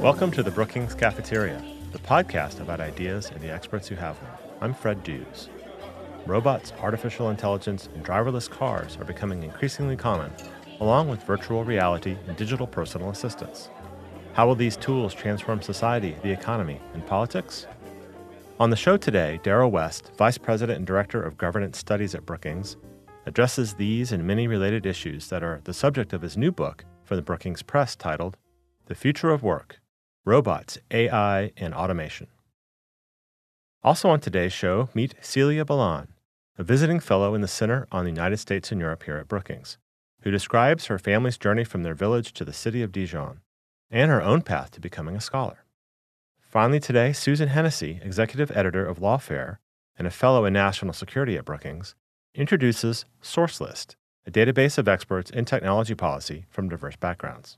Welcome to the Brookings Cafeteria, the podcast about ideas and the experts who have them. I'm Fred Dews. Robots, artificial intelligence, and driverless cars are becoming increasingly common, along with virtual reality and digital personal assistants. How will these tools transform society, the economy, and politics? On the show today, Darrell West, Vice President and Director of Governance Studies at Brookings, addresses these and many related issues that are the subject of his new book for the Brookings Press titled The Future of Work Robots, AI, and Automation. Also on today's show, meet Celia Belin, a visiting fellow in the Center on the United States and Europe here at Brookings, who describes her family's journey from their village to the city of Dijon and her own path to becoming a scholar. Finally, today, Susan Hennessey, executive editor of Lawfare and a fellow in national security at Brookings, introduces SourceList, a database of experts in technology policy from diverse backgrounds.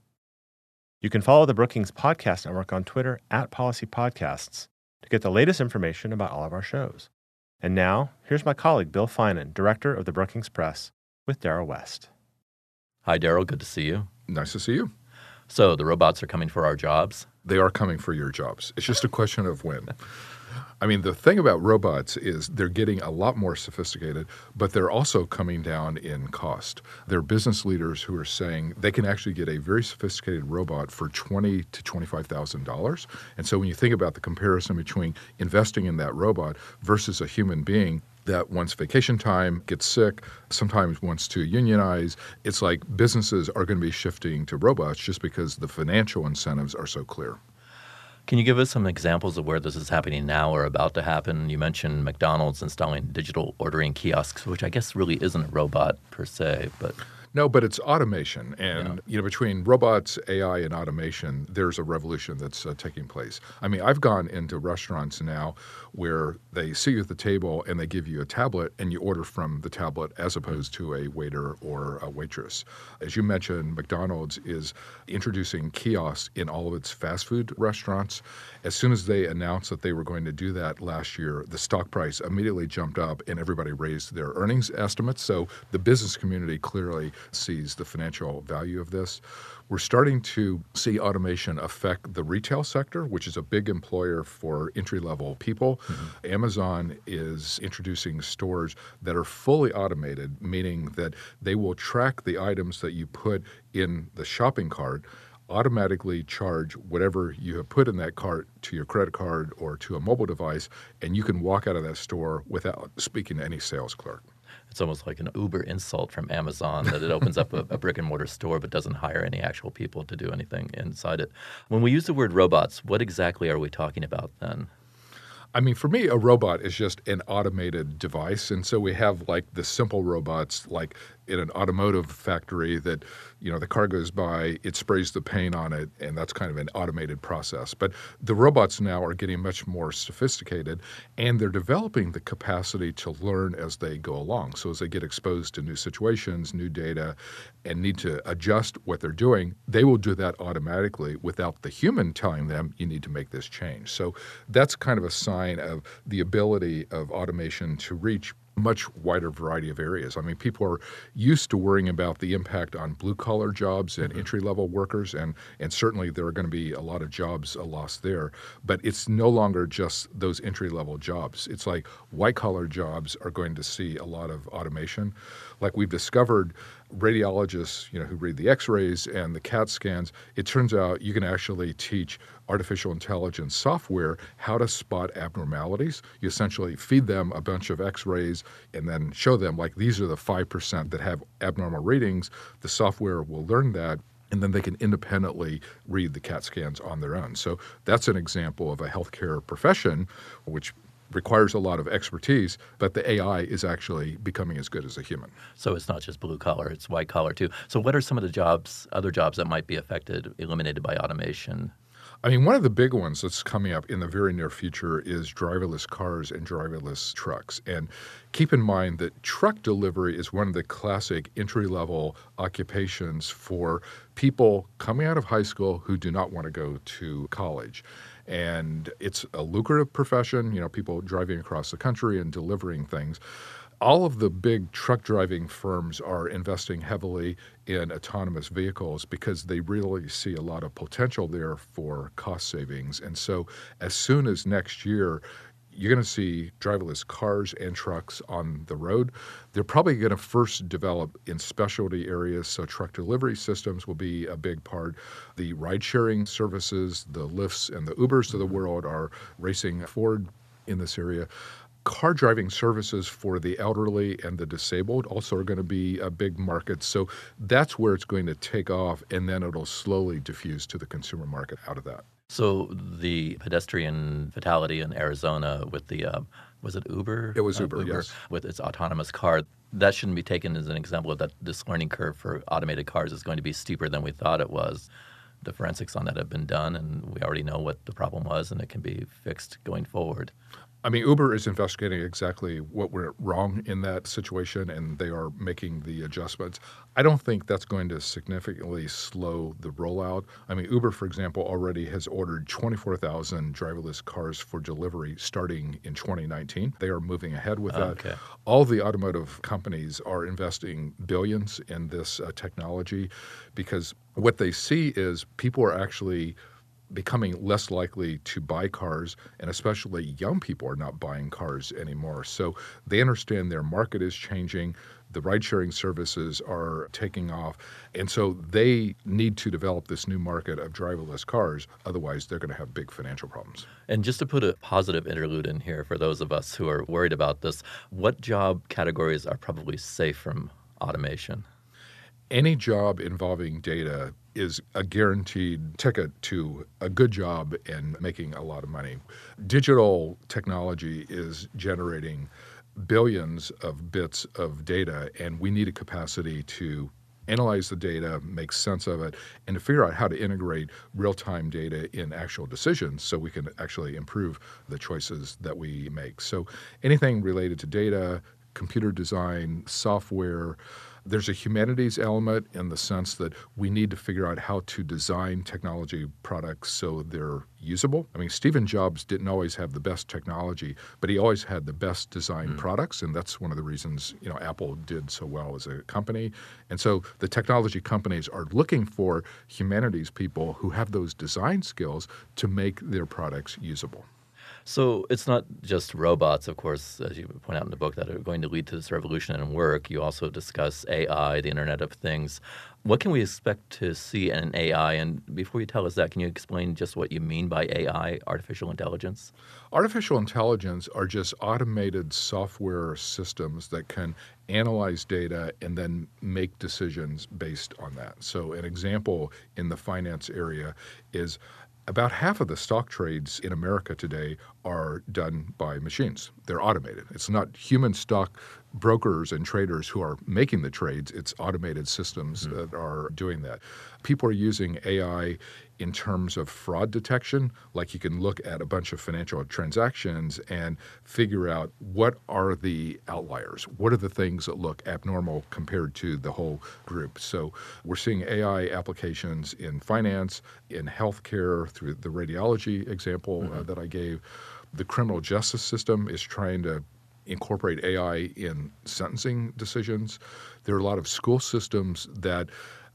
You can follow the Brookings Podcast Network on Twitter at Policy Podcasts to get the latest information about all of our shows. And now, here's my colleague Bill Finan, director of the Brookings Press, with Darrell West. Hi, Darrell. Good to see you. Nice to see you. So, the robots are coming for our jobs? They are coming for your jobs. It's just a question of when. I mean, the thing about robots is they're getting a lot more sophisticated, but they're also coming down in cost. There are business leaders who are saying they can actually get a very sophisticated robot for twenty to twenty-five thousand dollars. And so, when you think about the comparison between investing in that robot versus a human being, that wants vacation time, gets sick, sometimes wants to unionize. It's like businesses are going to be shifting to robots just because the financial incentives are so clear. Can you give us some examples of where this is happening now or about to happen? You mentioned McDonald's installing digital ordering kiosks, which I guess really isn't a robot per se, but no, but it's automation, and yeah. you know, between robots, AI, and automation, there's a revolution that's uh, taking place. I mean, I've gone into restaurants now where they see you at the table and they give you a tablet, and you order from the tablet as opposed to a waiter or a waitress. As you mentioned, McDonald's is introducing kiosks in all of its fast food restaurants. As soon as they announced that they were going to do that last year, the stock price immediately jumped up, and everybody raised their earnings estimates. So the business community clearly sees the financial value of this. We're starting to see automation affect the retail sector, which is a big employer for entry level people. Mm-hmm. Amazon is introducing stores that are fully automated, meaning that they will track the items that you put in the shopping cart automatically charge whatever you have put in that cart to your credit card or to a mobile device, and you can walk out of that store without speaking to any sales clerk it's almost like an uber insult from Amazon that it opens up a, a, brick and mortar store but doesn't hire any actual people to do anything inside it. When we use the word robots, what exactly are we talking about then? I mean, for me, a robot is just an automated device. And so we have like the simple robots, like in an automotive factory that you know the car goes by it sprays the paint on it and that's kind of an automated process. But the robots now are getting much more sophisticated and they're developing the capacity to learn as they go along. So as they get exposed to new situations new data and need to adjust what they're doing they will do that automatically. Without the human telling them you need to make this change. So that's kind of a sign of the ability of automation to reach much wider variety of areas. I mean, people are used to worrying about the impact on blue collar jobs and mm-hmm. entry level workers, and, and certainly there are going to be a lot of jobs lost there. But it's no longer just those entry level jobs. It's like white collar jobs are going to see a lot of automation. Like we've discovered, radiologists, you know, who read the X-rays and the CAT scans, it turns out you can actually teach artificial intelligence software how to spot abnormalities. You essentially feed them a bunch of X-rays and then show them like these are the five percent that have abnormal readings. The software will learn that and then they can independently read the CAT scans on their own. So that's an example of a healthcare profession which requires a lot of expertise, but the AI is actually becoming as good as a human. So it's not just blue collar, it's white collar too. So what are some of the jobs, other jobs that might be affected, eliminated by automation? I mean, one of the big ones that's coming up in the very near future is driverless cars and driverless trucks. And keep in mind that truck delivery is one of the classic entry level occupations for people coming out of high school who do not want to go to college and it's a lucrative profession. You know, people driving across the country and delivering things. all of the big truck driving firms are investing heavily in autonomous vehicles because they really see a lot of potential there for cost savings. And so, as soon as next year, you're going to see driverless cars and trucks on the road. They're probably going to first develop in specialty areas, so truck delivery systems will be a big part. The ride sharing services, the Lyfts and the Ubers of the mm-hmm. world are racing forward in this area car driving services for the elderly and the disabled also are going to be a big market. So that's where it's going to take off, and then it'll slowly diffuse to the consumer market out of that. So the pedestrian fatality in Arizona with the uh, was it Uber? It was uh, Uber, Uber, yes. With its autonomous car, that shouldn't be taken as an example of that this learning curve for automated cars is going to be steeper than we thought it was. The forensics on that have been done, and we already know what the problem was, and it can be fixed going forward. I mean, Uber is investigating exactly what went wrong in that situation, and they are making the adjustments. I don't think that's going to significantly slow the rollout. I mean, Uber, for example, already has ordered 24,000 driverless cars for delivery starting in 2019. They are moving ahead with that. Okay. All the automotive companies are investing billions in this uh, technology because what they see is people are actually becoming less likely to buy cars, and especially young people are not buying cars anymore. So they understand their market is changing. The ride sharing services are taking off. And so they need to develop this new market of driverless cars. Otherwise, they're going to have big financial problems. And just to put a positive interlude in here for those of us who are worried about this, what job categories are probably safe from automation? Any job involving data is a guaranteed ticket to a good job and making a lot of money. Digital technology is generating billions of bits of data, and we need a capacity to analyze the data, make sense of it, and to figure out how to integrate real time data in actual decisions so we can actually improve the choices that we make. So, anything related to data, computer design, software, there's a humanities element in the sense that we need to figure out how to design technology products so they're usable. I mean, Stephen Jobs didn't always have the best technology, but he always had the best designed mm. products, and that's one of the reasons you know Apple did so well as a company. And so the technology companies are looking for humanities people who have those design skills to make their products usable. So it's not just robots, of course, as you point out in the book, that are going to lead to this revolution in work. You also discuss AI, the Internet of Things. What can we expect to see in AI? And before you tell us that, can you explain just what you mean by AI, artificial intelligence? Artificial intelligence are just automated software systems that can analyze data and then make decisions based on that. So, an example in the finance area is about half of the stock trades in America today are done by machines. They're automated. It's not human stock brokers and traders who are making the trades, it's automated systems mm-hmm. that are doing that. People are using AI in terms of fraud detection. Like you can look at a bunch of financial transactions and figure out what are the outliers, what are the things that look abnormal compared to the whole group. So we're seeing AI applications in finance, in healthcare, through the radiology example uh, mm-hmm. uh, that I gave. The criminal justice system is trying to incorporate AI in sentencing decisions. There are a lot of school systems that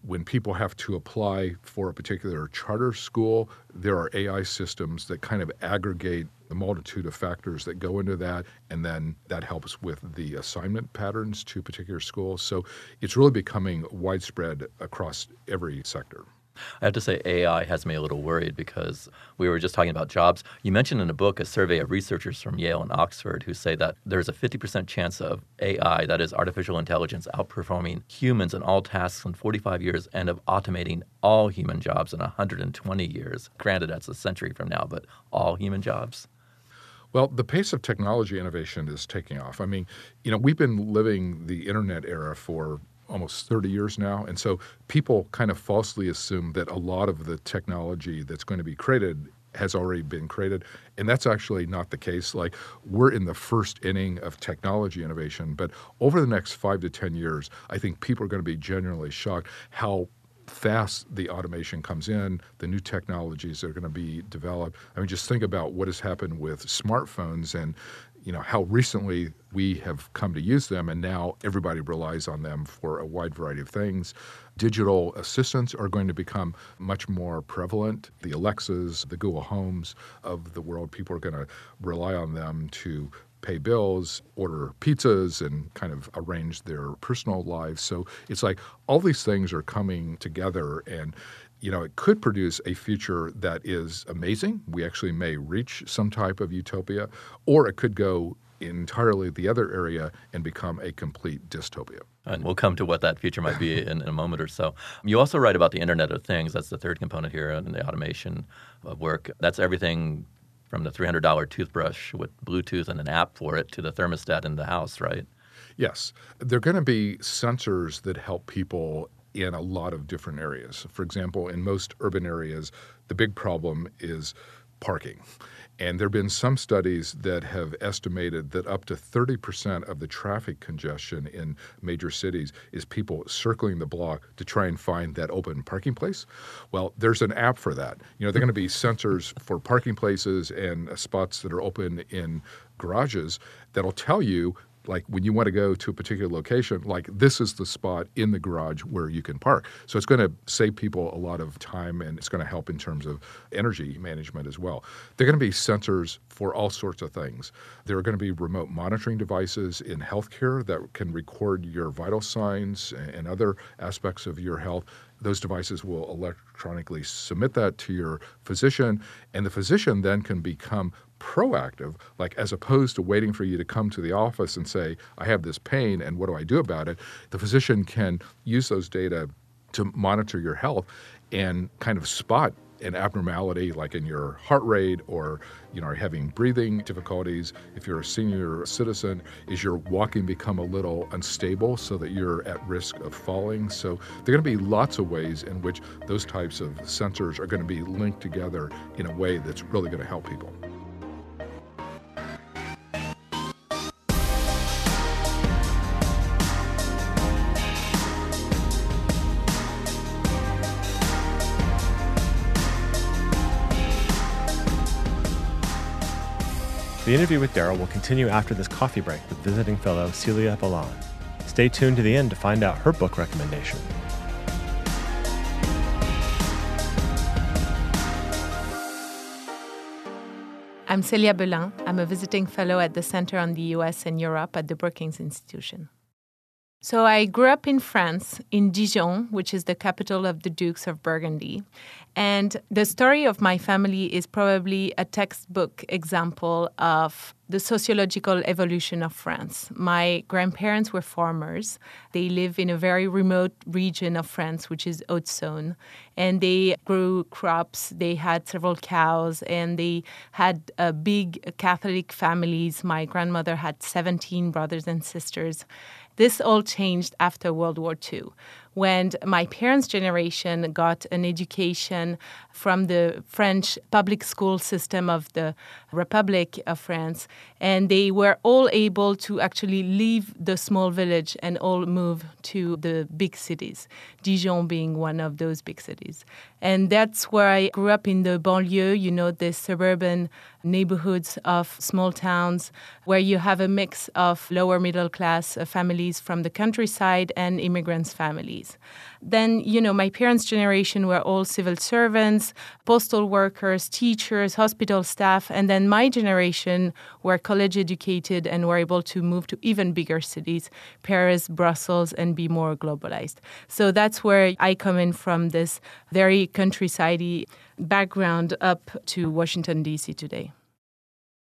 when people have to apply for a particular charter school, there are AI systems that kind of aggregate the multitude of factors that go into that, and then that helps with the assignment patterns to particular schools. So it's really becoming widespread across every sector. I have to say, AI has me a little worried because we were just talking about jobs. You mentioned in a book a survey of researchers from Yale and Oxford who say that there's a 50% chance of AI, that is artificial intelligence, outperforming humans in all tasks in 45 years and of automating all human jobs in 120 years. Granted, that's a century from now, but all human jobs. Well, the pace of technology innovation is taking off. I mean, you know, we've been living the internet era for almost 30 years now. And so people kind of falsely assume that a lot of the technology that's going to be created has already been created. And that's actually not the case. Like, we're in the first inning of technology innovation, but over the next five to 10 years, I think people are going to be genuinely shocked how fast the automation comes in, the new technologies that are going to be developed. I mean, just think about what has happened with smartphones and you know how recently we have come to use them and now everybody relies on them for a wide variety of things digital assistants are going to become much more prevalent the alexas the google homes of the world people are going to rely on them to pay bills, order pizzas, and kind of arrange their personal lives. So it's like all these things are coming together and you know, it could produce a future that is amazing. We actually may reach some type of utopia, or it could go entirely the other area and become a complete dystopia. And we'll come to what that future might be in, in, a moment or so. You also write about the Internet of Things. That's the third component here in the automation of work. That's everything from the $300 toothbrush with Bluetooth and an app for it to the thermostat in the house, right? Yes. There are going to be sensors that help people in a lot of different areas. For example, in most urban areas, the big problem is parking. And there have been some studies that have estimated that up to 30% of the traffic congestion in major cities is people circling the block to try and find that open parking place. Well, there's an app for that. You know, there are going to be sensors for parking places and spots that are open in garages that'll tell you like when you want to go to a particular location, like this is the spot in the garage where you can park. So it's going to save people a lot of time and it's going to help in terms of energy management as well. There are going to be sensors for all sorts of things. There are going to be remote monitoring devices in healthcare that can record your vital signs and other aspects of your health those devices will electronically submit that to your physician, and the physician then can become proactive, like as opposed to waiting for you to come to the office and say, I have this pain and what do I do about it? The physician can use those data to monitor your health and kind of spot an abnormality like in your heart rate or you know having breathing difficulties? If you're a senior citizen is your walking become a little unstable so that you're at risk of falling? So there are going to be lots of ways in which those types of sensors are going to be linked together in a way that's really going to help people The interview with Darrell will continue after this coffee break with visiting fellow Celia Belin. Stay tuned to the end to find out her book recommendation. I'm Celia Belin. I'm a visiting fellow at the Center on the US and Europe at the Brookings Institution. So I grew up in France, in Dijon, which is the capital of the Dukes of Burgundy. And the story of my family is probably a textbook example of the sociological evolution of France. My grandparents were farmers. They live in a very remote region of France, which is Haute-Saône. And they grew crops, they had several cows, and they had uh, big Catholic families. My grandmother had 17 brothers and sisters. This all changed after World War II when my parents' generation got an education from the French public school system of the Republic of France, and they were all able to actually leave the small village and all move to the big cities, Dijon being one of those big cities. And that's where I grew up in the banlieue, you know, the suburban neighborhoods of small towns where you have a mix of lower middle class families from the countryside and immigrants' families. Then, you know, my parents' generation were all civil servants, postal workers, teachers, hospital staff. And then my generation were college educated and were able to move to even bigger cities, Paris, Brussels, and be more globalized. So that's where I come in from this very countryside background up to Washington, D.C. today.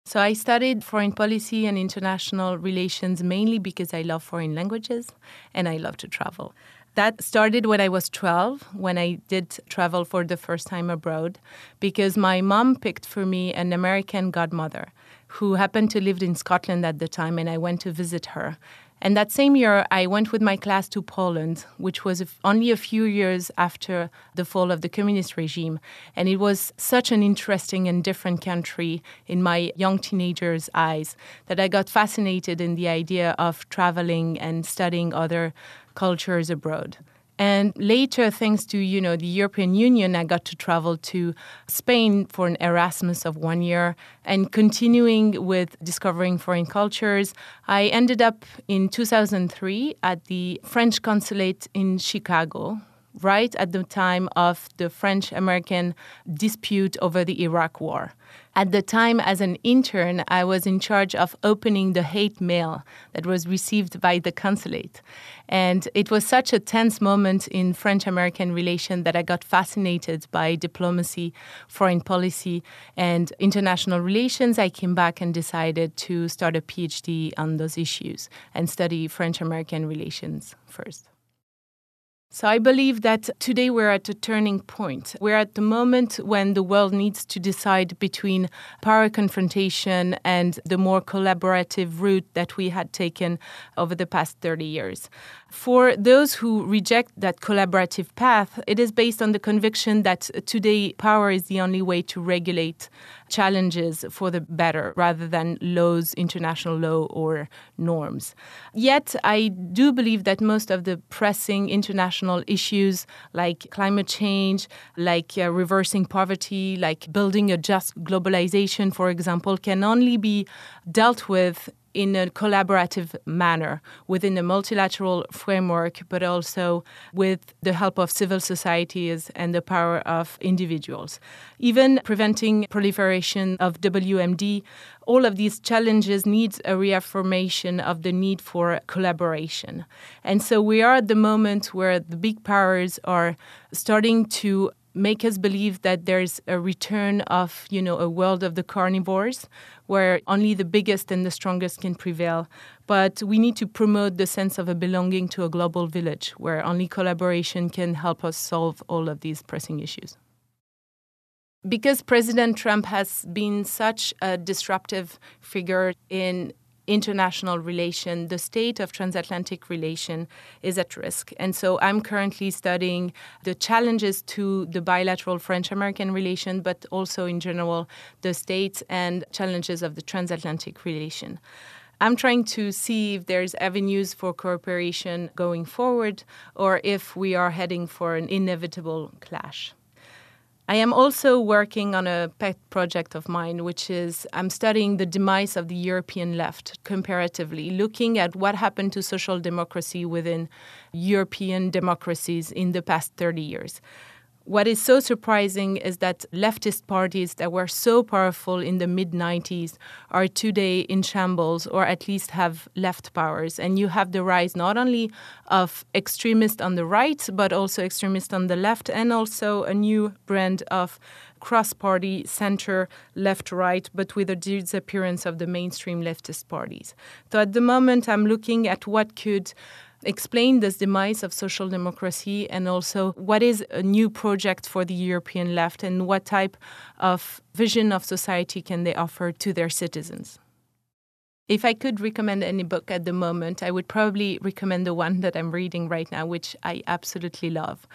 So I studied foreign policy and international relations mainly because I love foreign languages and I love to travel. That started when I was 12, when I did travel for the first time abroad, because my mom picked for me an American godmother who happened to live in Scotland at the time, and I went to visit her. And that same year, I went with my class to Poland, which was only a few years after the fall of the communist regime. And it was such an interesting and different country in my young teenager's eyes that I got fascinated in the idea of traveling and studying other cultures abroad. And later, thanks to you know the European Union, I got to travel to Spain for an Erasmus of one year, and continuing with discovering foreign cultures, I ended up in 2003 at the French consulate in Chicago, right at the time of the French American dispute over the Iraq War. At the time, as an intern, I was in charge of opening the hate mail that was received by the consulate. And it was such a tense moment in French American relation that I got fascinated by diplomacy, foreign policy, and international relations. I came back and decided to start a PhD on those issues and study French American relations first. So I believe that today we're at a turning point. We're at the moment when the world needs to decide between power confrontation and the more collaborative route that we had taken over the past 30 years. For those who reject that collaborative path, it is based on the conviction that today power is the only way to regulate challenges for the better rather than laws, international law, or norms. Yet, I do believe that most of the pressing international issues like climate change, like uh, reversing poverty, like building a just globalization, for example, can only be dealt with in a collaborative manner within a multilateral framework, but also with the help of civil societies and the power of individuals. Even preventing proliferation of WMD, all of these challenges need a reaffirmation of the need for collaboration. And so we are at the moment where the big powers are starting to make us believe that there's a return of you know a world of the carnivores where only the biggest and the strongest can prevail. But we need to promote the sense of a belonging to a global village where only collaboration can help us solve all of these pressing issues. Because President Trump has been such a disruptive figure in international relation, the state of transatlantic relation is at risk. And so I'm currently studying the challenges to the bilateral French American relation, but also in general the states and challenges of the transatlantic relation. I'm trying to see if there's avenues for cooperation going forward or if we are heading for an inevitable clash. I am also working on a pet project of mine, which is I'm studying the demise of the European left comparatively, looking at what happened to social democracy within European democracies in the past 30 years. What is so surprising is that leftist parties that were so powerful in the mid 90s are today in shambles or at least have left powers. And you have the rise not only of extremists on the right, but also extremists on the left, and also a new brand of cross party center left right, but with a disappearance of the mainstream leftist parties. So at the moment, I'm looking at what could explain this demise of social democracy and also what is a new project for the European left and what type of vision of society can they offer to their citizens. If I could recommend any book at the moment, I would probably recommend the one that I'm reading right now, which I absolutely love.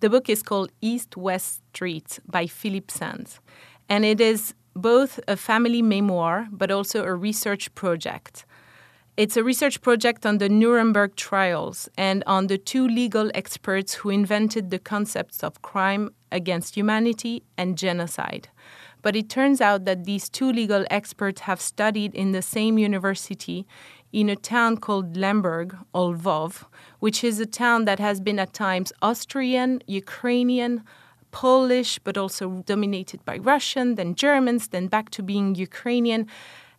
The book is called East West Street by Philippe Sands, and it is both a family memoir but also a research project it's a research project on the Nuremberg trials and on the two legal experts who invented the concepts of crime against humanity and genocide. But it turns out that these two legal experts have studied in the same university in a town called Lemberg, or Lvov, which is a town that has been at times Austrian, Ukrainian, Polish, but also dominated by Russian, then Germans, then back to being Ukrainian.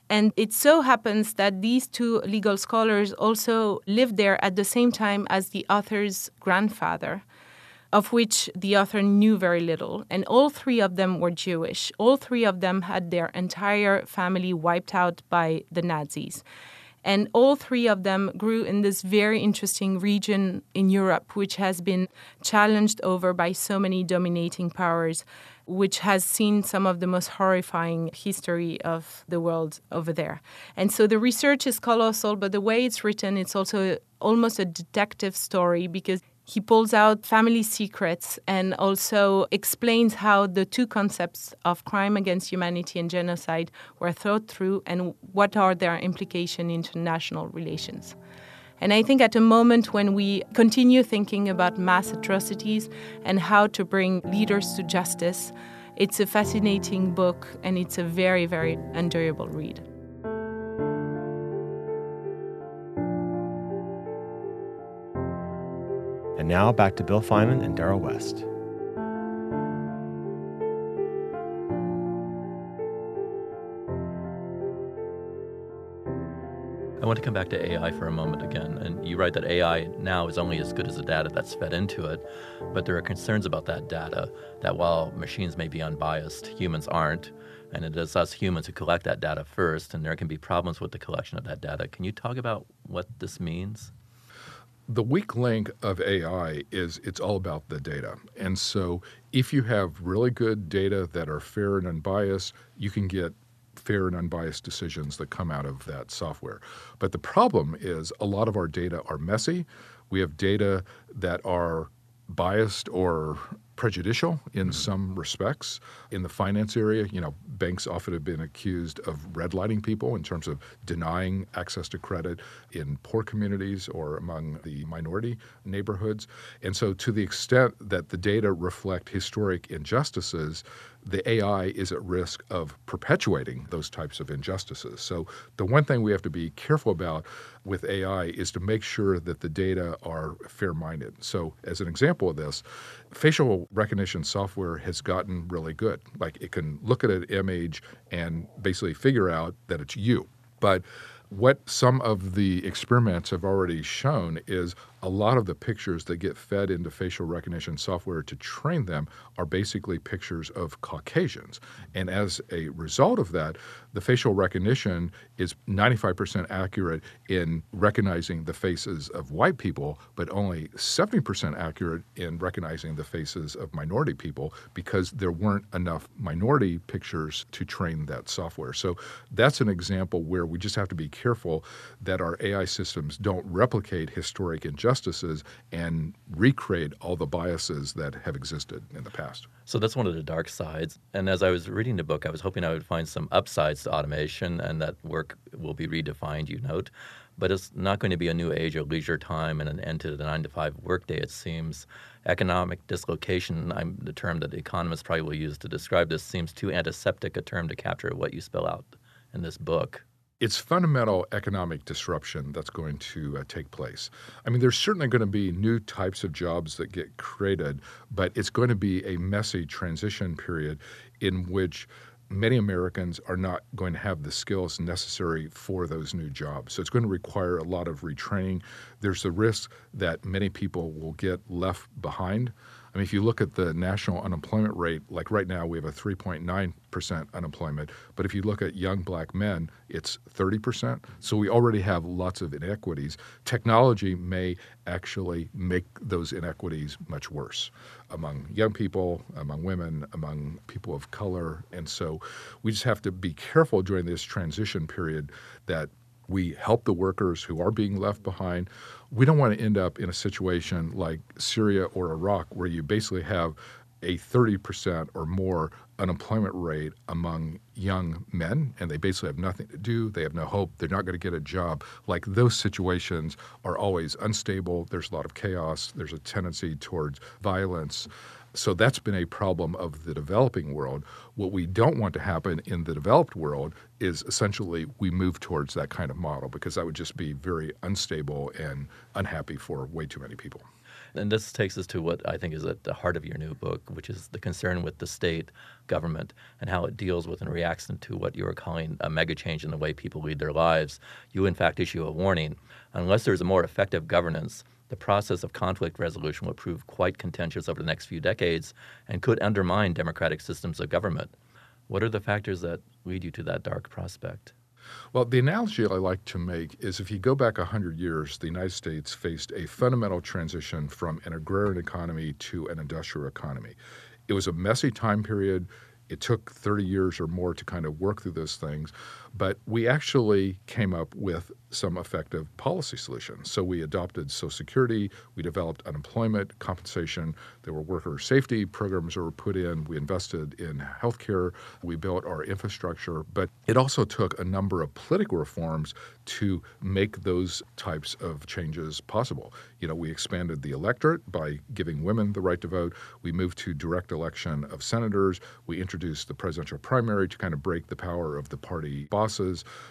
And it so happens that these two legal scholars also lived there at the same time as the author's grandfather, of which the author knew very little. And all three of them were Jewish. All three of them had their entire family wiped out by the Nazis. And all three of them grew in this very interesting region in Europe, which has been challenged over by so many dominating powers which has seen some of the most horrifying history of the world over there. And so the research is colossal, but the way it's written, it's also almost a detective story because he pulls out family secrets and also explains how the two concepts of crime against humanity and genocide were thought through and what are their implications in international relations. And I think at a moment when we continue thinking about mass atrocities and how to bring leaders to justice, it's a fascinating book and it's a very, very enjoyable read. And now back to Bill Finan and Darrell West. I want to come back to AI for a moment again. And you write that AI now is only as good as the data that's fed into it, but there are concerns about that data that while machines may be unbiased, humans aren't. And it is us humans who collect that data first, and there can be problems with the collection of that data. Can you talk about what this means? the weak link of AI is it's all about the data. And so if you have really good data that are fair and unbiased, you can get fair and unbiased decisions that come out of that software. But the problem is a lot of our data are messy. We have data that are biased or prejudicial in mm-hmm. some respects. In the finance area, you know, banks often have been accused of redlining people in terms of denying access to credit in poor communities or among the minority neighborhoods. And so to the extent that the data reflect historic injustices, the AI is at risk of perpetuating those types of injustices. So, the one thing we have to be careful about with AI is to make sure that the data are fair minded. So, as an example of this, facial recognition software has gotten really good. Like, it can look at an image and basically figure out that it's you. But what some of the experiments have already shown is a lot of the pictures that get fed into facial recognition software to train them are basically pictures of Caucasians. And as a result of that, the facial recognition is 95% accurate in recognizing the faces of white people, but only 70% accurate in recognizing the faces of minority people because there weren't enough minority pictures to train that software. So that's an example where we just have to be careful that our AI systems don't replicate historic injustices and recreate all the biases that have existed in the past. So that's one of the dark sides. And as I was reading the book, I was hoping I would find some upsides automation and that work will be redefined, you note. But it's not going to be a new age of leisure time and an end to the nine to five workday, it seems. Economic dislocation, I'm the term that economists probably will use to describe this, seems too antiseptic a term to capture what you spell out in this book it's fundamental economic disruption that's going to uh, take place. I mean, there's certainly going to be new types of jobs that get created, but it's going to be a messy transition period in which many Americans are not going to have the skills necessary for those new jobs. So it's going to require a lot of retraining. There's the risk that many people will get left behind. Mean, if you look at the national unemployment rate, like right now we have a 3.9% unemployment, but if you look at young black men, it's 30%. So we already have lots of inequities. Technology may actually make those inequities much worse among young people, among women, among people of color. And so we just have to be careful during this transition period that we help the workers who are being left behind. We don't want to end up in a situation like Syria or Iraq where you basically have a 30% or more unemployment rate among young men, and they basically have nothing to do. They have no hope. They're not going to get a job. Like those situations are always unstable. There's a lot of chaos. There's a tendency towards violence. So that's been a problem of the developing world. What we don't want to happen in the developed world is essentially we move towards that kind of model because that would just be very unstable and unhappy for way too many people. And this takes us to what I think is at the heart of your new book, which is the concern with the state government and how it deals with and reacts to what you are calling a mega change in the way people lead their lives. You, in fact, issue a warning. Unless there's a more effective governance, the process of conflict resolution will prove quite contentious over the next few decades and could undermine democratic systems of government. What are the factors that lead you to that dark prospect? Well, the analogy I like to make is if you go back 100 years, the United States faced a fundamental transition from an agrarian economy to an industrial economy. It was a messy time period. It took 30 years or more to kind of work through those things. But we actually came up with some effective policy solutions. So we adopted Social Security, we developed unemployment compensation, there were worker safety programs that were put in, we invested in healthcare, we built our infrastructure, but it also took a number of political reforms to make those types of changes possible. You know, we expanded the electorate by giving women the right to vote. We moved to direct election of senators. We introduced the presidential primary to kind of break the power of the party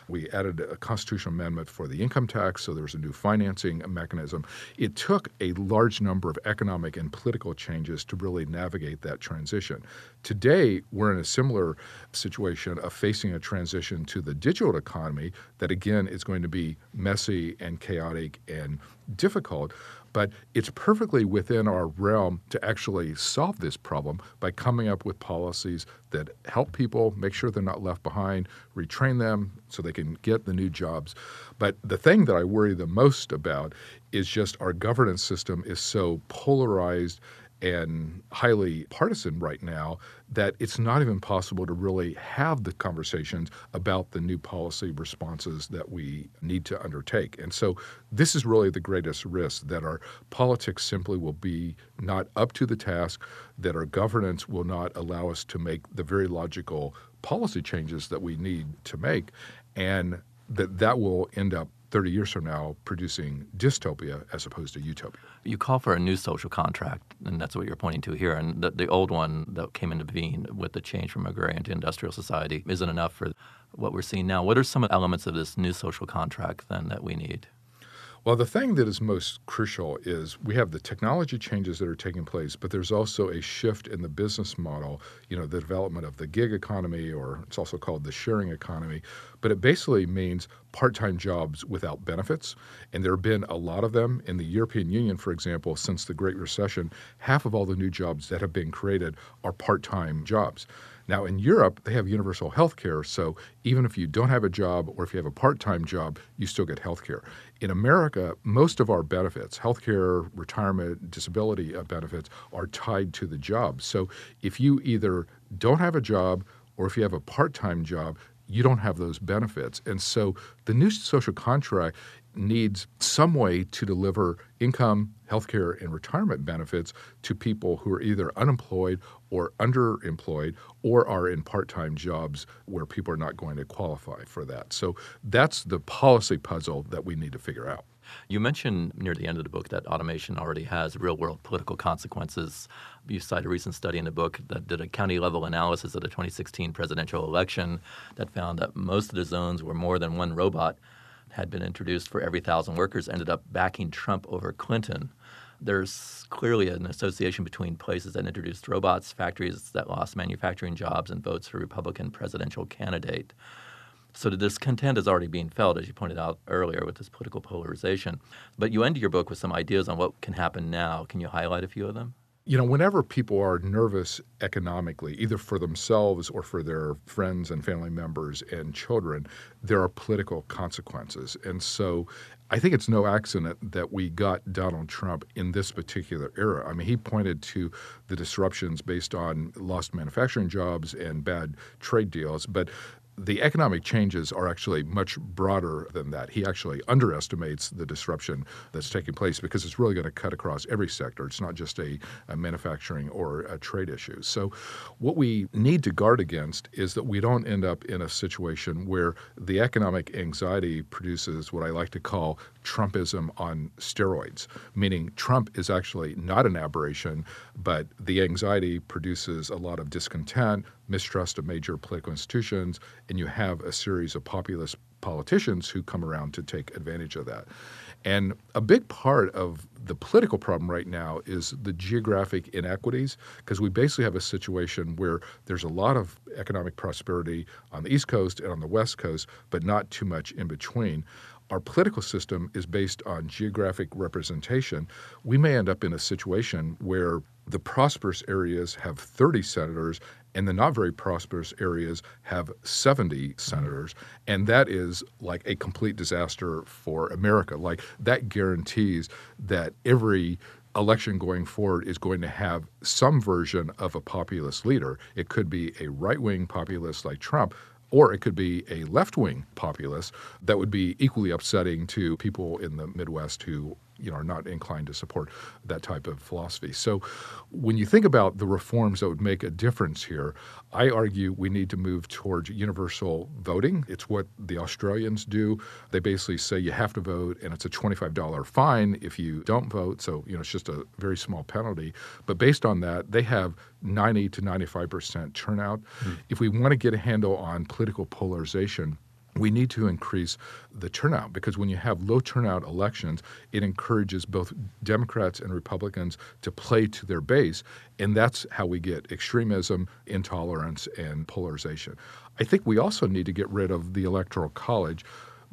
We added a constitutional amendment for the income tax, so there was a new financing mechanism. It took a large number of economic and political changes to really navigate that transition. Today, we're in a similar situation of facing a transition to the digital economy that, again, is going to be messy and chaotic and difficult. But it's perfectly within our realm to actually solve this problem by coming up with policies that help people make sure they're not left behind, retrain them so they can get the new jobs. But the thing that I worry the most about is just our governance system is so polarized and highly partisan right now that it's not even possible to really have the conversations about the new policy responses that we need to undertake. And so this is really the greatest risk that our politics simply will be not up to the task, that our governance will not allow us to make the very logical policy changes that we need to make, and that that will end up 30 years from now producing dystopia as opposed to utopia. You call for a new social contract, and that's what you're pointing to here. And the, the old one that came into being with the change from agrarian to industrial society isn't enough for what we're seeing now. What are some elements of this new social contract then that we need? Well, the thing that is most crucial is we have the technology changes that are taking place, but there's also a shift in the business model, you know, the development of the gig economy, or it's also called the sharing economy. But it basically means part time jobs without benefits. And there have been a lot of them. In the European Union, for example, since the Great Recession, half of all the new jobs that have been created are part time jobs. Now, in Europe, they have universal health care, so even if you don't have a job or if you have a part time job, you still get health care. In America, most of our benefits, health care, retirement, disability uh, benefits, are tied to the job. So if you either don't have a job or if you have a part time job, you don't have those benefits. And so the new social contract needs some way to deliver income, healthcare, and retirement benefits to people who are either unemployed or underemployed or are in part time jobs where people are not going to qualify for that. So that's the policy puzzle that we need to figure out. You mentioned near the end of the book that automation already has real world political consequences. You cite a recent study in the book that did a county level analysis of the 2016 presidential election that found that most of the zones where more than one robot had been introduced for every thousand workers ended up backing Trump over Clinton. There's clearly an association between places that introduced robots, factories that lost manufacturing jobs, and votes for Republican presidential candidate. So the discontent is already being felt, as you pointed out earlier, with this political polarization. But you end your book with some ideas on what can happen now. Can you highlight a few of them? You know, whenever people are nervous economically, either for themselves or for their friends and family members and children, there are political consequences. And so I think it's no accident that we got Donald Trump in this particular era. I mean, he pointed to the disruptions based on lost manufacturing jobs and bad trade deals, but the economic changes are actually much broader than that. He actually underestimates the disruption that's taking place because it's really going to cut across every sector. It's not just a, a, manufacturing or a trade issue. So, what we need to guard against is that we don't end up in a situation where the economic anxiety produces what I like to call Trumpism on steroids, meaning Trump is actually not an aberration, but the anxiety produces a lot of discontent, mistrust of major political institutions, and you have a series of populist politicians who come around to take advantage of that. And a big part of the political problem right now is the geographic inequities, because we basically have a situation where there's a lot of economic prosperity on the East Coast and on the West Coast, but not too much in between our political system is based on geographic representation, we may end up in a situation where the prosperous areas have 30 senators and the not very prosperous areas have 70 senators. And that is like a complete disaster for America. Like, that guarantees that every election going forward is going to have some version of a populist leader. It could be a right wing populist like Trump, or it could be a left wing populist that would be equally upsetting to people in the Midwest who you know, are not inclined to support that type of philosophy. So when you think about the reforms that would make a difference here, I argue we need to move towards universal voting. It's what the Australians do. They basically say you have to vote and it's a $25 fine if you don't vote. So, you know, it's just a very small penalty. But based on that, they have 90 to 95% turnout. Mm-hmm. If we want to get a handle on political polarization, we need to increase the turnout because when you have low turnout elections, it encourages both Democrats and Republicans to play to their base. And that's how we get extremism, intolerance, and polarization. I think we also need to get rid of the Electoral College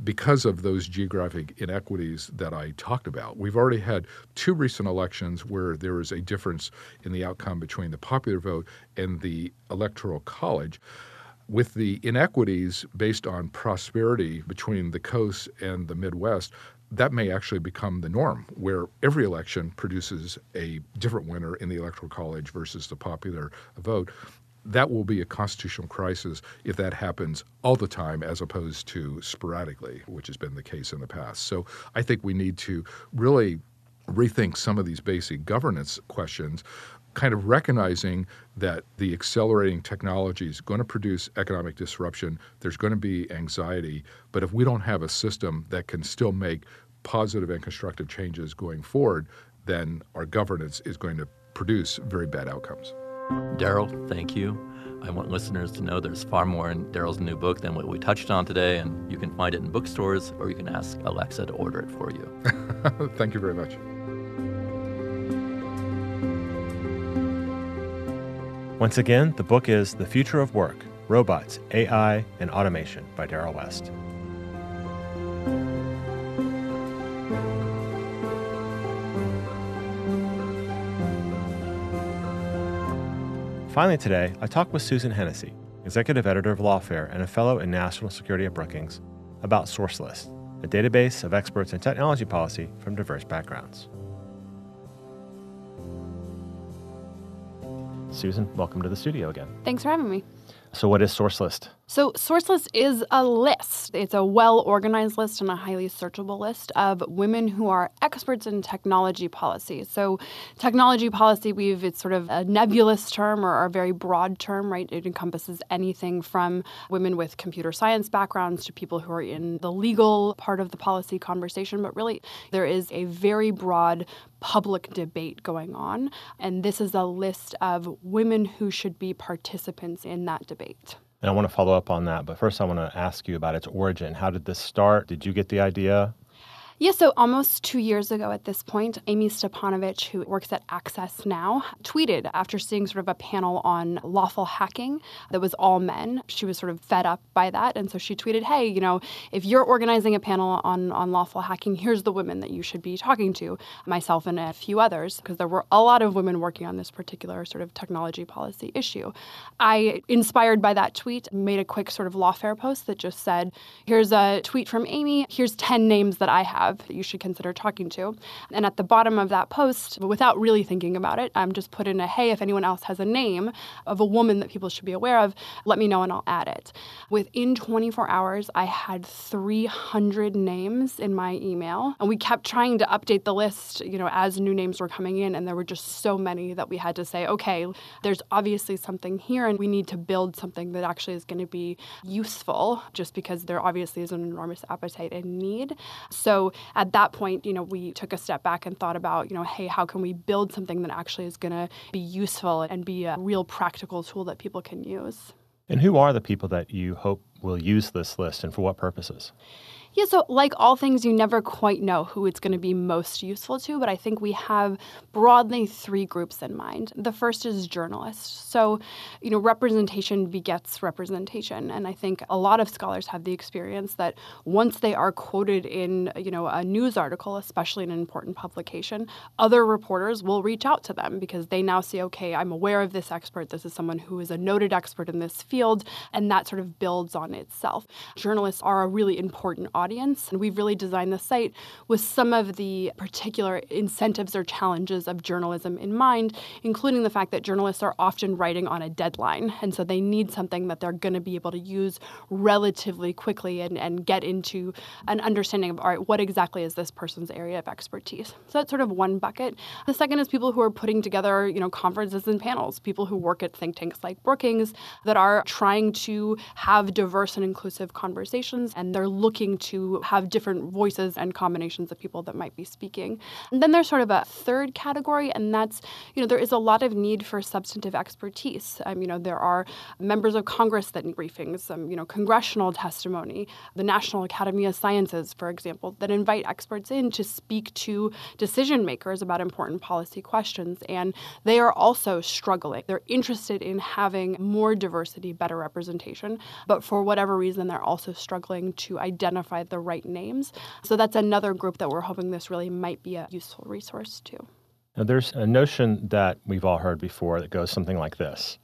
because of those geographic inequities that I talked about. We've already had two recent elections where there is a difference in the outcome between the popular vote and the Electoral College with the inequities based on prosperity between the coast and the Midwest, that may actually become the norm, where every election produces a different winner in the Electoral College versus the popular vote. That will be a constitutional crisis if that happens all the time as opposed to sporadically, which has been the case in the past. So I think we need to really rethink some of these basic governance questions kind of recognizing that the accelerating technology is going to produce economic disruption, there's going to be anxiety, but if we don't have a system that can still make positive and constructive changes going forward, then our governance is going to produce very bad outcomes. Darrell, thank you. I want listeners to know there's far more in Darrell's new book than what we touched on today, and you can find it in bookstores or you can ask Alexa to order it for you. thank you very much. Once again, the book is The Future of Work Robots, AI, and Automation by Darrell West. Finally, today, I talked with Susan Hennessey, executive editor of Lawfare and a fellow in national security at Brookings, about SourceList, a database of experts in technology policy from diverse backgrounds. Susan, welcome to the studio again. Thanks for having me. So, what is SourceList? So, SourceList is a list. It's a well organized list and a highly searchable list of women who are experts in technology policy. So, technology policy, we've it's sort of a nebulous term or a very broad term, right? It encompasses anything from women with computer science backgrounds to people who are in the legal part of the policy conversation. But really, there is a very broad public debate going on. And this is a list of women who should be participants in that debate. And I want to follow up on that, but first I want to ask you about its origin. How did this start? Did you get the idea? Yeah, so almost two years ago at this point, Amie Stepanovich, who works at Access Now, tweeted after seeing sort of a panel on lawful hacking that was all men. She was sort of fed up by that. And so she tweeted, hey, you know, if you're organizing a panel on, on lawful hacking, here's the women that you should be talking to, myself and a few others, because there were a lot of women working on this particular sort of technology policy issue. I, inspired by that tweet, made a quick sort of lawfare post that just said, here's a tweet from Amie, here's 10 names that I have have that you should consider talking to. And at the bottom of that post, without really thinking about it, I'm just put in a hey, if anyone else has a name of a woman that people should be aware of, let me know and I'll add it. Within 24 hours, I had 300 names in my email, and we kept trying to update the list, you know, as new names were coming in, and there were just so many that we had to say, okay, there's obviously something here, and we need to build something that actually is going to be useful, just because there obviously is an enormous appetite and need. So at that point, you know, we took a step back and thought about, you know, hey, how can we build something that actually is going to be useful and be a real practical tool that people can use? And who are the people that you hope will use this list and for what purposes? Yeah, so like all things, you never quite know who it's going to be most useful to, but I think we have broadly three groups in mind. The first is journalists. So, you know, representation begets representation. And I think a lot of scholars have the experience that once they are quoted in, you know, a news article, especially an important publication, other reporters will reach out to them because they now see, okay, I'm aware of this expert. This is someone who is a noted expert in this field. And that sort of builds on itself. Journalists are a really important audience audience. And we've really designed the site with some of the particular incentives or challenges of journalism in mind, including the fact that journalists are often writing on a deadline. And so they need something that they're going to be able to use relatively quickly and, and get into an understanding of, all right, what exactly is this person's area of expertise? So that's sort of one bucket. The second is people who are putting together, you know, conferences and panels, people who work at think tanks like Brookings that are trying to have diverse and inclusive conversations and they're looking to have different voices and combinations of people that might be speaking. And then there's sort of a third category and that's, you know, there is a lot of need for substantive expertise. Um, you know, there are members of Congress that need briefings, um, you know, congressional testimony, the National Academy of Sciences, for example, that invite experts in to speak to decision makers about important policy questions. And they are also struggling. They're interested in having more diversity, better representation, but for whatever reason, they're also struggling to identify the right names. So that's another group that we're hoping this really might be a useful resource to. Now, there's a notion that we've all heard before that goes something like this.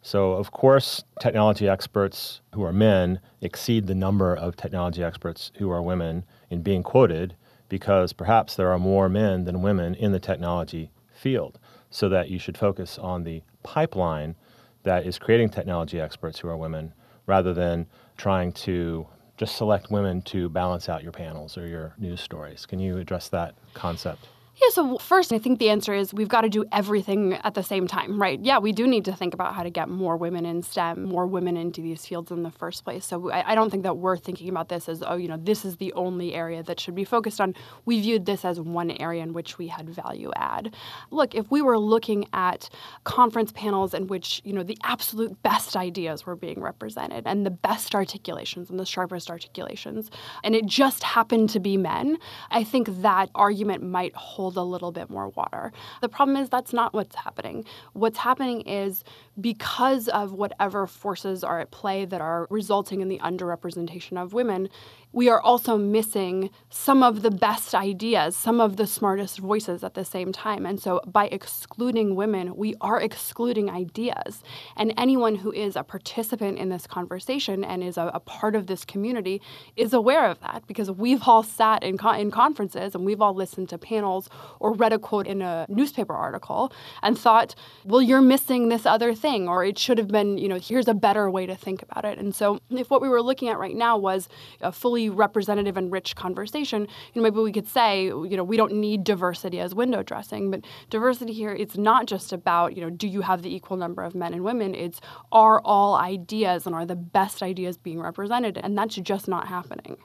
So, of course, technology experts who are men exceed the number of technology experts who are women in being quoted because perhaps there are more men than women in the technology field. So that you should focus on the pipeline that is creating technology experts who are women rather than trying to just select women to balance out your panels or your news stories. Can you address that concept? Yeah, so first, I think the answer is we've got to do everything at the same time, right? Yeah, we do need to think about how to get more women in STEM, more women into these fields in the first place. So I, I don't think that we're thinking about this as, oh, you know, this is the only area that should be focused on. We viewed this as one area in which we had value add. Look, if we were looking at conference panels in which, you know, the absolute best ideas were being represented and the best articulations and the sharpest articulations, and it just happened to be men, I think that argument might hold hold a little bit more water. The problem is that's not what's happening. What's happening is because of whatever forces are at play that are resulting in the underrepresentation of women, we are also missing some of the best ideas, some of the smartest voices at the same time. And so by excluding women, we are excluding ideas. And anyone who is a participant in this conversation and is a, a part of this community is aware of that because we've all sat in, in conferences and we've all listened to panels or read a quote in a newspaper article and thought, well, you're missing this other thing, or it should have been, you know, here's a better way to think about it. And so if what we were looking at right now was a fully representative and rich conversation, you know, maybe we could say, you know, we don't need diversity as window dressing, but diversity here, it's not just about, you know, do you have the equal number of men and women? It's are all ideas and are the best ideas being represented? And that's just not happening.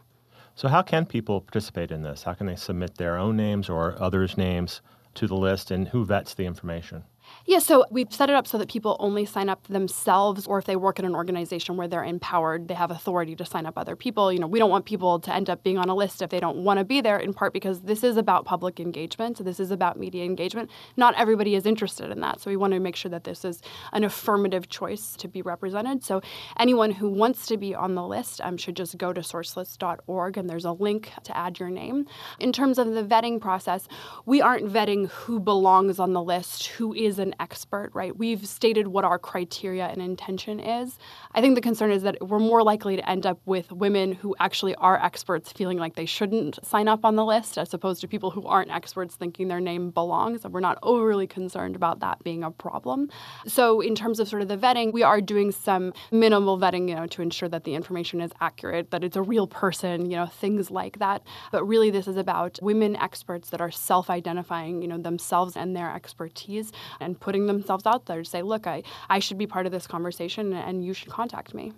So, how can people participate in this? How can they submit their own names or others' names to the list, and who vets the information? Yeah, so we've set it up so that people only sign up themselves, or if they work in an organization where they're empowered, they have authority to sign up other people. You know, we don't want people to end up being on a list if they don't want to be there, in part because this is about public engagement. So this is about media engagement. Not everybody is interested in that. So we want to make sure that this is an affirmative choice to be represented. So anyone who wants to be on the list um, should just go to sourcelist.org and there's a link to add your name. In terms of the vetting process, we aren't vetting who belongs on the list, who is an expert, right? We've stated what our criteria and intention is. I think the concern is that we're more likely to end up with women who actually are experts feeling like they shouldn't sign up on the list as opposed to people who aren't experts thinking their name belongs. And we're not overly concerned about that being a problem. So, in terms of sort of the vetting, we are doing some minimal vetting, you know, to ensure that the information is accurate, that it's a real person, you know, things like that. But really, this is about women experts that are self identifying, you know, themselves and their expertise and putting themselves out there to say, look, I, I should be part of this conversation and you should contact me.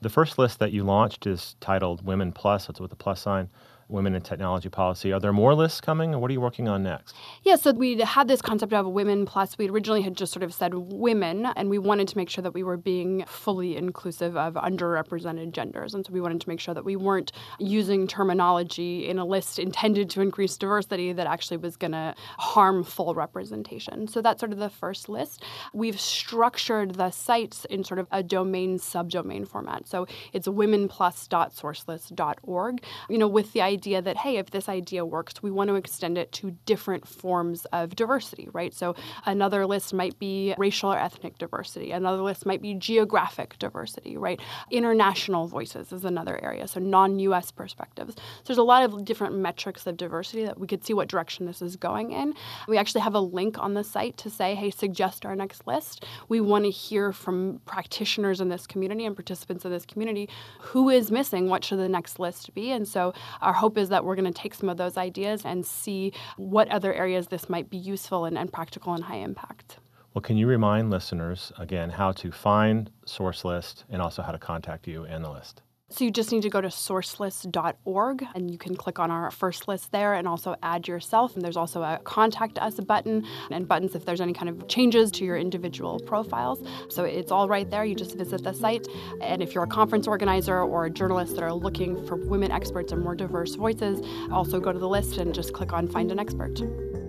The first list that you launched is titled Women Plus, that's with a plus sign women in technology policy. Are there more lists coming, and what are you working on next? Yeah, so we had this concept of women plus. We originally had just sort of said women, and we wanted to make sure that we were being fully inclusive of underrepresented genders. And so we wanted to make sure that we weren't using terminology in a list intended to increase diversity that actually was going to harm full representation. So that's sort of the first list. We've structured the sites in sort of a domain subdomain format. So it's womenplus.sourcelist.org, you know, with the idea idea that, hey, if this idea works, we want to extend it to different forms of diversity, right? So another list might be racial or ethnic diversity, another list might be geographic diversity, right? International voices is another area, so non US perspectives. So there's a lot of different metrics of diversity that we could see what direction this is going in. We actually have a link on the site to say, hey, suggest our next list. We want to hear from practitioners in this community and participants in this community who is missing, what should the next list be? And so our hope is that we're going to take some of those ideas and see what other areas this might be useful and, and practical and high impact. Well, can you remind listeners again how to find Source List and also how to contact you and the list? So you just need to go to sourcelist.org and you can click on our first list there and also add yourself. And there's also a contact us button and buttons if there's any kind of changes to your individual profiles. So it's all right there. You just visit the site. And if you're a conference organizer or a journalist that are looking for women experts and more diverse voices, also go to the list and just click on find an expert.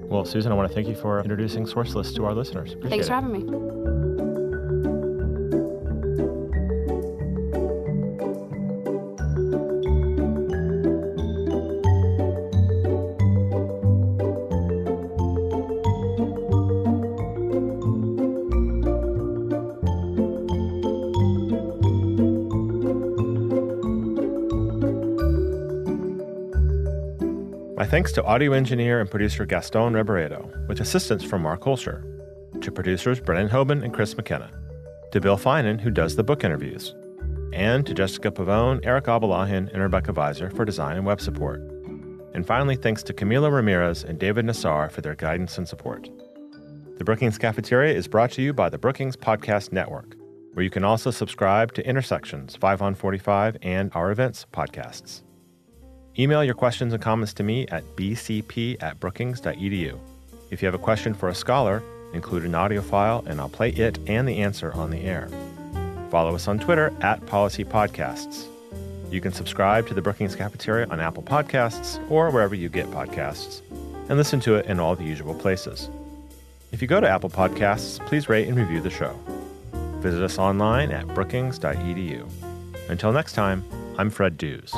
Well, Susan, I want to thank you for introducing Source List to our listeners. Appreciate Thanks for it. having me. Thanks to audio engineer and producer Gaston Reboredo, with assistance from Mark Holscher, to producers Brennan Hoban and Chris McKenna, to Bill Finan, who does the book interviews, and to Jessica Pavone, Eric Abalahin, and Rebecca Viser for design and web support. And finally, thanks to Camila Ramirez and David Nassar for their guidance and support. The Brookings Cafeteria is brought to you by the Brookings Podcast Network, where you can also subscribe to Intersections 5 on 45 and our events podcasts. Email your questions and comments to me at bcp at brookings.edu. If you have a question for a scholar, include an audio file and I'll play it and the answer on the air. Follow us on Twitter at Policy Podcasts. You can subscribe to the Brookings Cafeteria on Apple Podcasts or wherever you get podcasts, and listen to it in all the usual places. If you go to Apple Podcasts, please rate and review the show. Visit us online at brookings.edu. Until next time, I'm Fred Dews.